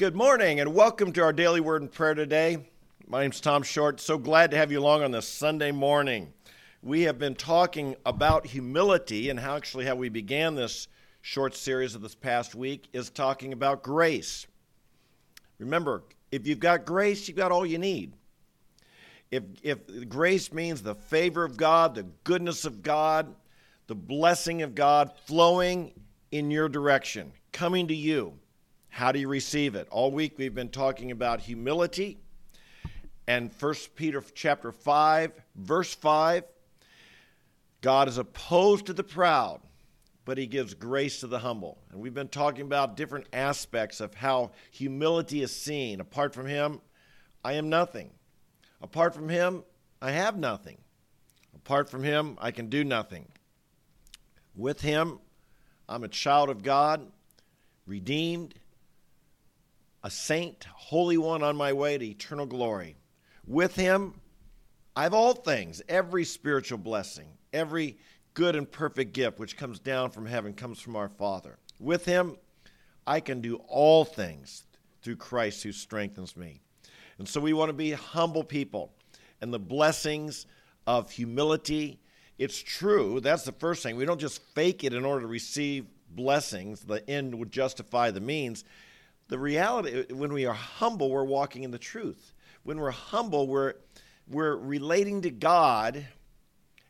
Good morning and welcome to our daily word and prayer today. My name's Tom Short. So glad to have you along on this Sunday morning. We have been talking about humility and how actually how we began this short series of this past week is talking about grace. Remember, if you've got grace, you've got all you need. If, if grace means the favor of God, the goodness of God, the blessing of God flowing in your direction, coming to you, how do you receive it? All week we've been talking about humility. And 1 Peter chapter 5, verse 5, God is opposed to the proud, but he gives grace to the humble. And we've been talking about different aspects of how humility is seen. Apart from him, I am nothing. Apart from him, I have nothing. Apart from him, I can do nothing. With him, I'm a child of God, redeemed, a saint, holy one on my way to eternal glory. With him, I have all things, every spiritual blessing, every good and perfect gift which comes down from heaven comes from our Father. With him, I can do all things through Christ who strengthens me. And so we want to be humble people. And the blessings of humility, it's true. That's the first thing. We don't just fake it in order to receive blessings. The end would justify the means the reality when we are humble we're walking in the truth. When we're humble we're we're relating to god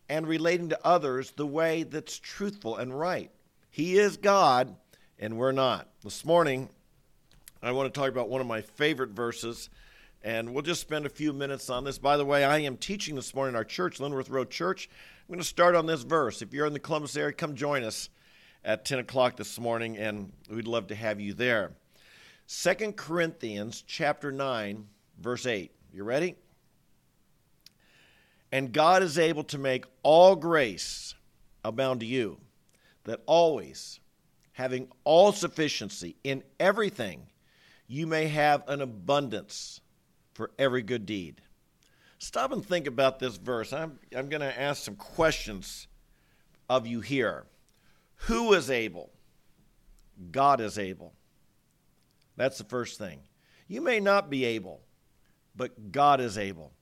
and relating to others the way that's truthful and right. He is god and we're not. This morning i want to talk about one of my favorite verses and we'll just spend a few minutes on this. By the way i am teaching this morning in our church linworth road church. I'm going to start on this verse. If you're in the columbus area come join us at 10 o'clock this morning and we'd love to have you there Second Corinthians chapter 9 verse 8. You ready? And God is able to make all grace abound to you, that always, having all sufficiency in everything, you may have an abundance for every good deed. Stop and think about this verse. I'm, I'm going to ask some questions of you here. Who is able? God is able. That's the first thing. You may not be able, but God is able.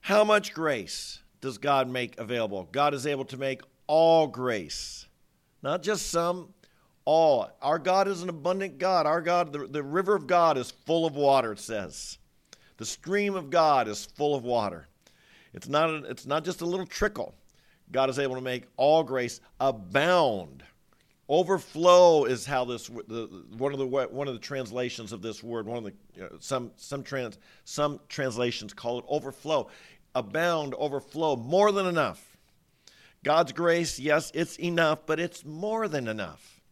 How much grace does God make available? God is able to make all grace, not just some, all. Our God is an abundant God. Our God, the, the river of God is full of water, it says. The stream of God is full of water. It's not, a, it's not just a little trickle. God is able to make all grace abound Overflow is how this the, one of the one of the translations of this word. One of the you know, some some trans some translations call it overflow, abound, overflow, more than enough. God's grace, yes, it's enough, but it's more than enough.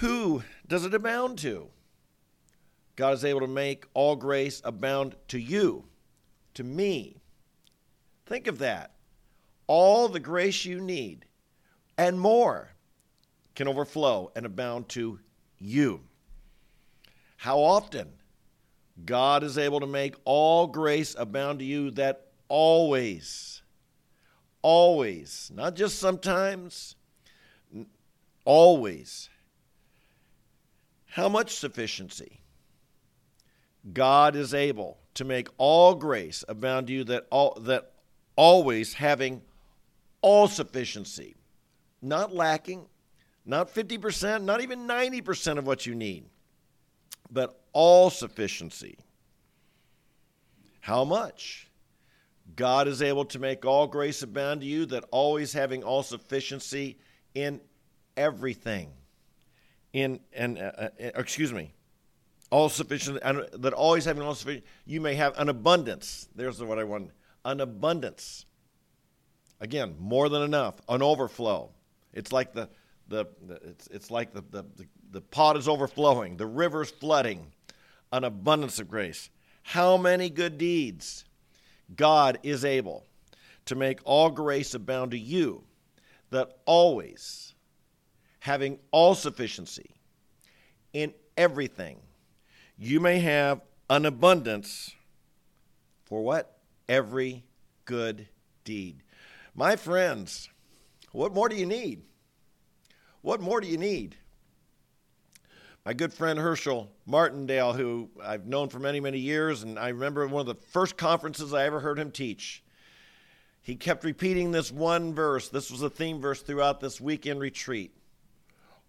Who does it abound to? God is able to make all grace abound to you, to me. Think of that. All the grace you need and more can overflow and abound to you. How often God is able to make all grace abound to you that always, always, not just sometimes, always. How much sufficiency? God is able to make all grace abound to you that all that always having all sufficiency not lacking, not 50%, not even 90% of what you need, but all sufficiency. How much? God is able to make all grace abound to you, that always having all sufficiency in everything. In and uh, uh, excuse me, all sufficient, that always having all sufficient, you may have an abundance. There's what I want an abundance. Again, more than enough, an overflow. It's like the, the, it's, it's like the, the, the, the pot is overflowing, the river's flooding, an abundance of grace. How many good deeds God is able to make all grace abound to you, that always, having all sufficiency in everything, you may have an abundance for what? Every good deed. My friends, what more do you need? What more do you need? My good friend Herschel Martindale, who I've known for many, many years, and I remember one of the first conferences I ever heard him teach. He kept repeating this one verse. This was a theme verse throughout this weekend retreat.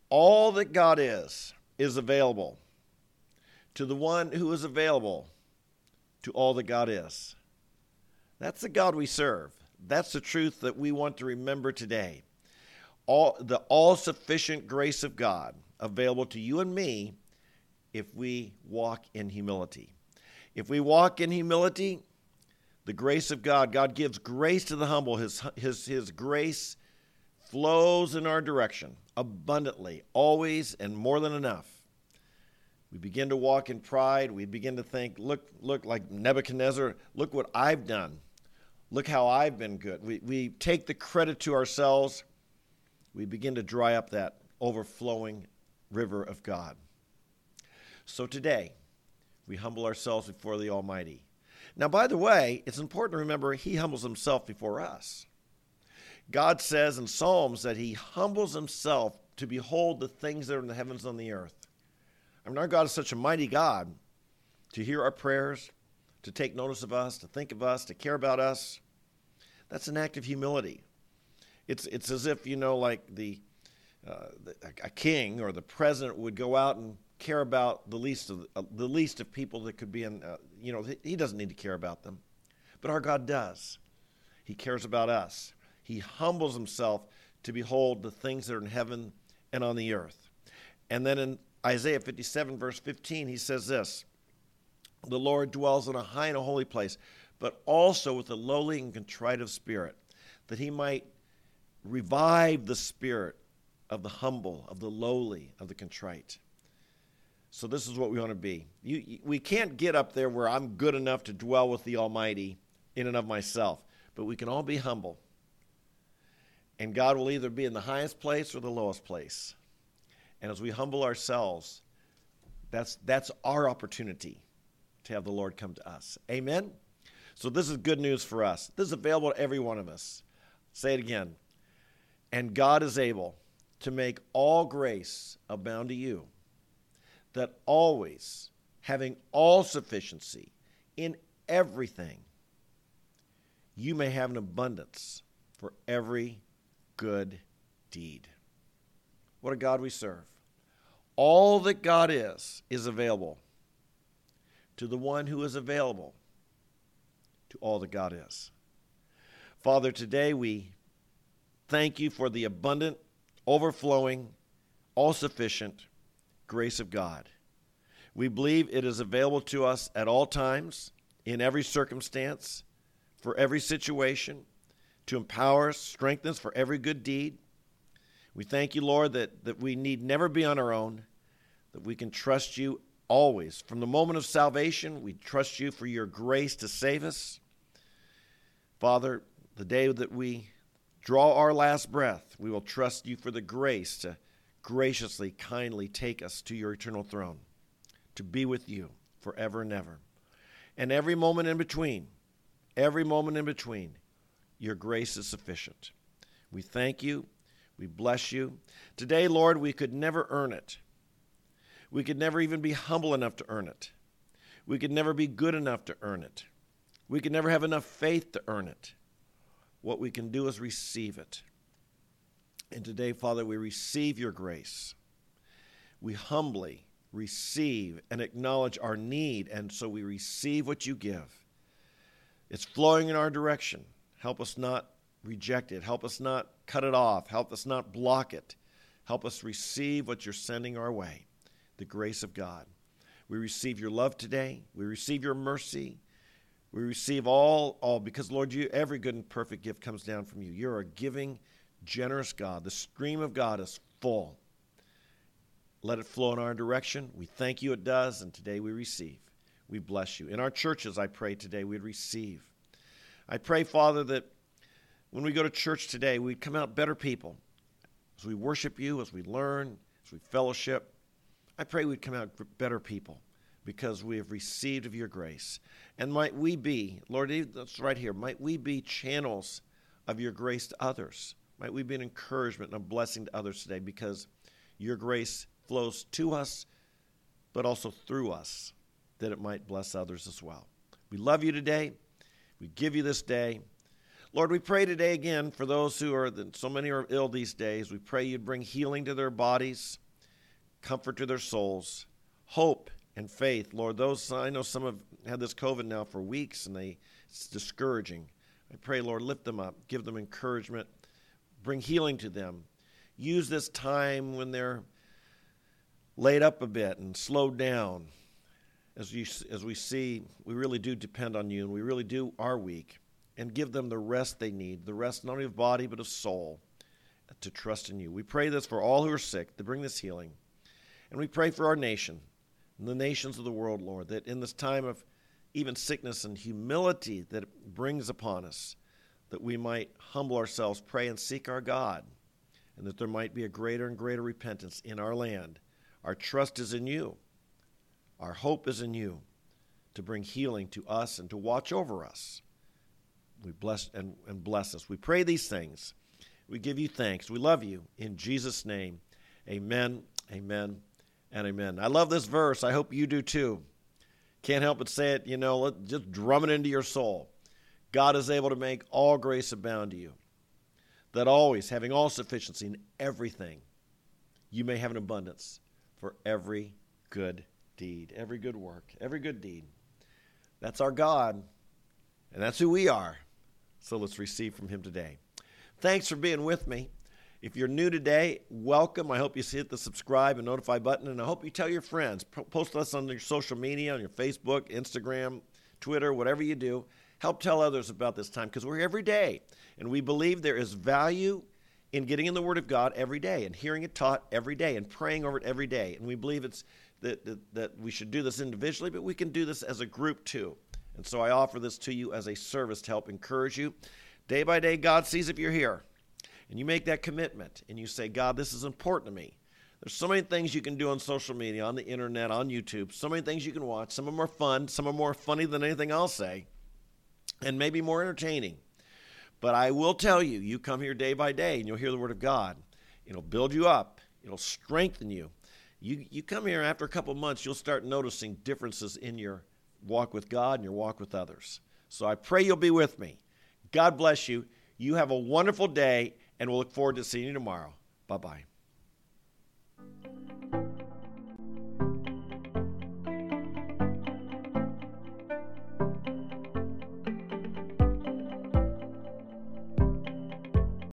All that God is, is available to the one who is available to all that God is. That's the God we serve. That's the truth that we want to remember today. All the all-sufficient grace of God available to you and me if we walk in humility. If we walk in humility, the grace of God, God gives grace to the humble. His, his, his grace flows in our direction abundantly, always, and more than enough. We begin to walk in pride. We begin to think, look, look, like Nebuchadnezzar, look what I've done. Look how I've been good. We, we take the credit to ourselves. We begin to dry up that overflowing river of God. So today, we humble ourselves before the Almighty. Now, by the way, it's important to remember He humbles Himself before us. God says in Psalms that He humbles Himself to behold the things that are in the heavens and on the earth. I mean, our God is such a mighty God to hear our prayers, to take notice of us, to think of us, to care about us. That's an act of humility. It's, it's as if, you know, like the, uh, the a king or the president would go out and care about the least of uh, the least of people that could be in. Uh, you know, he doesn't need to care about them, but our God does. He cares about us. He humbles himself to behold the things that are in heaven and on the earth. And then in Isaiah 57, verse 15, he says this The Lord dwells in a high and a holy place, but also with a lowly and contrite of spirit, that he might revive the spirit of the humble, of the lowly, of the contrite. So this is what we want to be. You, we can't get up there where I'm good enough to dwell with the Almighty in and of myself, but we can all be humble. And God will either be in the highest place or the lowest place. And as we humble ourselves, that's, that's our opportunity to have the Lord come to us. Amen? So this is good news for us. This is available to every one of us. Say it again. And God is able to make all grace abound to you, that always, having all sufficiency in everything, you may have an abundance for every good deed. What a God we serve. All that God is, is available to the one who is available to all that God is. Father, today we thank you for the abundant, overflowing, all sufficient grace of God. We believe it is available to us at all times, in every circumstance, for every situation, to empower us, strengthen us for every good deed. We thank you, Lord, that, that we need never be on our own, that we can trust you always. From the moment of salvation, we trust you for your grace to save us. Father, the day that we draw our last breath, we will trust you for the grace to graciously, kindly take us to your eternal throne, to be with you forever and ever. And every moment in between, every moment in between, your grace is sufficient. We thank you. We bless you. Today, Lord, we could never earn it. We could never even be humble enough to earn it. We could never be good enough to earn it. We could never have enough faith to earn it. What we can do is receive it. And today, Father, we receive your grace. We humbly receive and acknowledge our need, and so we receive what you give. It's flowing in our direction. Help us not reject it. Help us not cut it off. Help us not block it. Help us receive what you're sending our way the grace of God. We receive your love today. We receive your mercy. We receive all, all because, Lord, you, every good and perfect gift comes down from you. You're a giving, generous God. The stream of God is full. Let it flow in our direction. We thank you it does, and today we receive. We bless you. In our churches, I pray today we'd receive. I pray, Father, that when we go to church today, we'd come out better people. As we worship you, as we learn, as we fellowship, I pray we'd come out better people because we have received of your grace. And might we be, Lord, that's right here, might we be channels of your grace to others. Might we be an encouragement and a blessing to others today because your grace flows to us but also through us, that it might bless others as well. We love you today. We give you this day. Lord, we pray today again for those who are, so many are ill these days. We pray you'd bring healing to their bodies, comfort to their souls, hope and faith. Lord, those, I know some have had this COVID now for weeks and they, it's discouraging. I pray, Lord, lift them up, give them encouragement, bring healing to them. Use this time when they're laid up a bit and slowed down. As, you, as we see, we really do depend on you and we really do are weak and give them the rest they need, the rest not only of body but of soul, to trust in you. We pray this for all who are sick, to bring this healing. And we pray for our nation and the nations of the world, Lord, that in this time of even sickness and humility that it brings upon us, that we might humble ourselves, pray, and seek our God, and that there might be a greater and greater repentance in our land. Our trust is in you. Our hope is in you to bring healing to us and to watch over us we bless and, and bless us. We pray these things. We give you thanks. We love you. In Jesus' name, amen, amen, and amen. I love this verse. I hope you do too. Can't help but say it, you know, just drum it into your soul. God is able to make all grace abound to you, that always, having all sufficiency in everything, you may have an abundance for every good deed, every good work, every good deed. That's our God, and that's who we are. So let's receive from him today. Thanks for being with me. If you're new today, welcome. I hope you hit the subscribe and notify button, and I hope you tell your friends. Post us on your social media, on your Facebook, Instagram, Twitter, whatever you do. Help tell others about this time because we're here every day, and we believe there is value in getting in the Word of God every day and hearing it taught every day and praying over it every day. And we believe it's that, that, that we should do this individually, but we can do this as a group too. And so I offer this to you as a service to help encourage you. Day by day, God sees if you're here. And you make that commitment and you say, God, this is important to me. There's so many things you can do on social media, on the internet, on YouTube, so many things you can watch. Some of them are fun, some are more funny than anything I'll say, and maybe more entertaining. But I will tell you, you come here day by day and you'll hear the Word of God. It'll build you up, it'll strengthen you. You, you come here after a couple months, you'll start noticing differences in your walk with God and your walk with others. So I pray you'll be with me. God bless you. You have a wonderful day, and we'll look forward to seeing you tomorrow. Bye bye.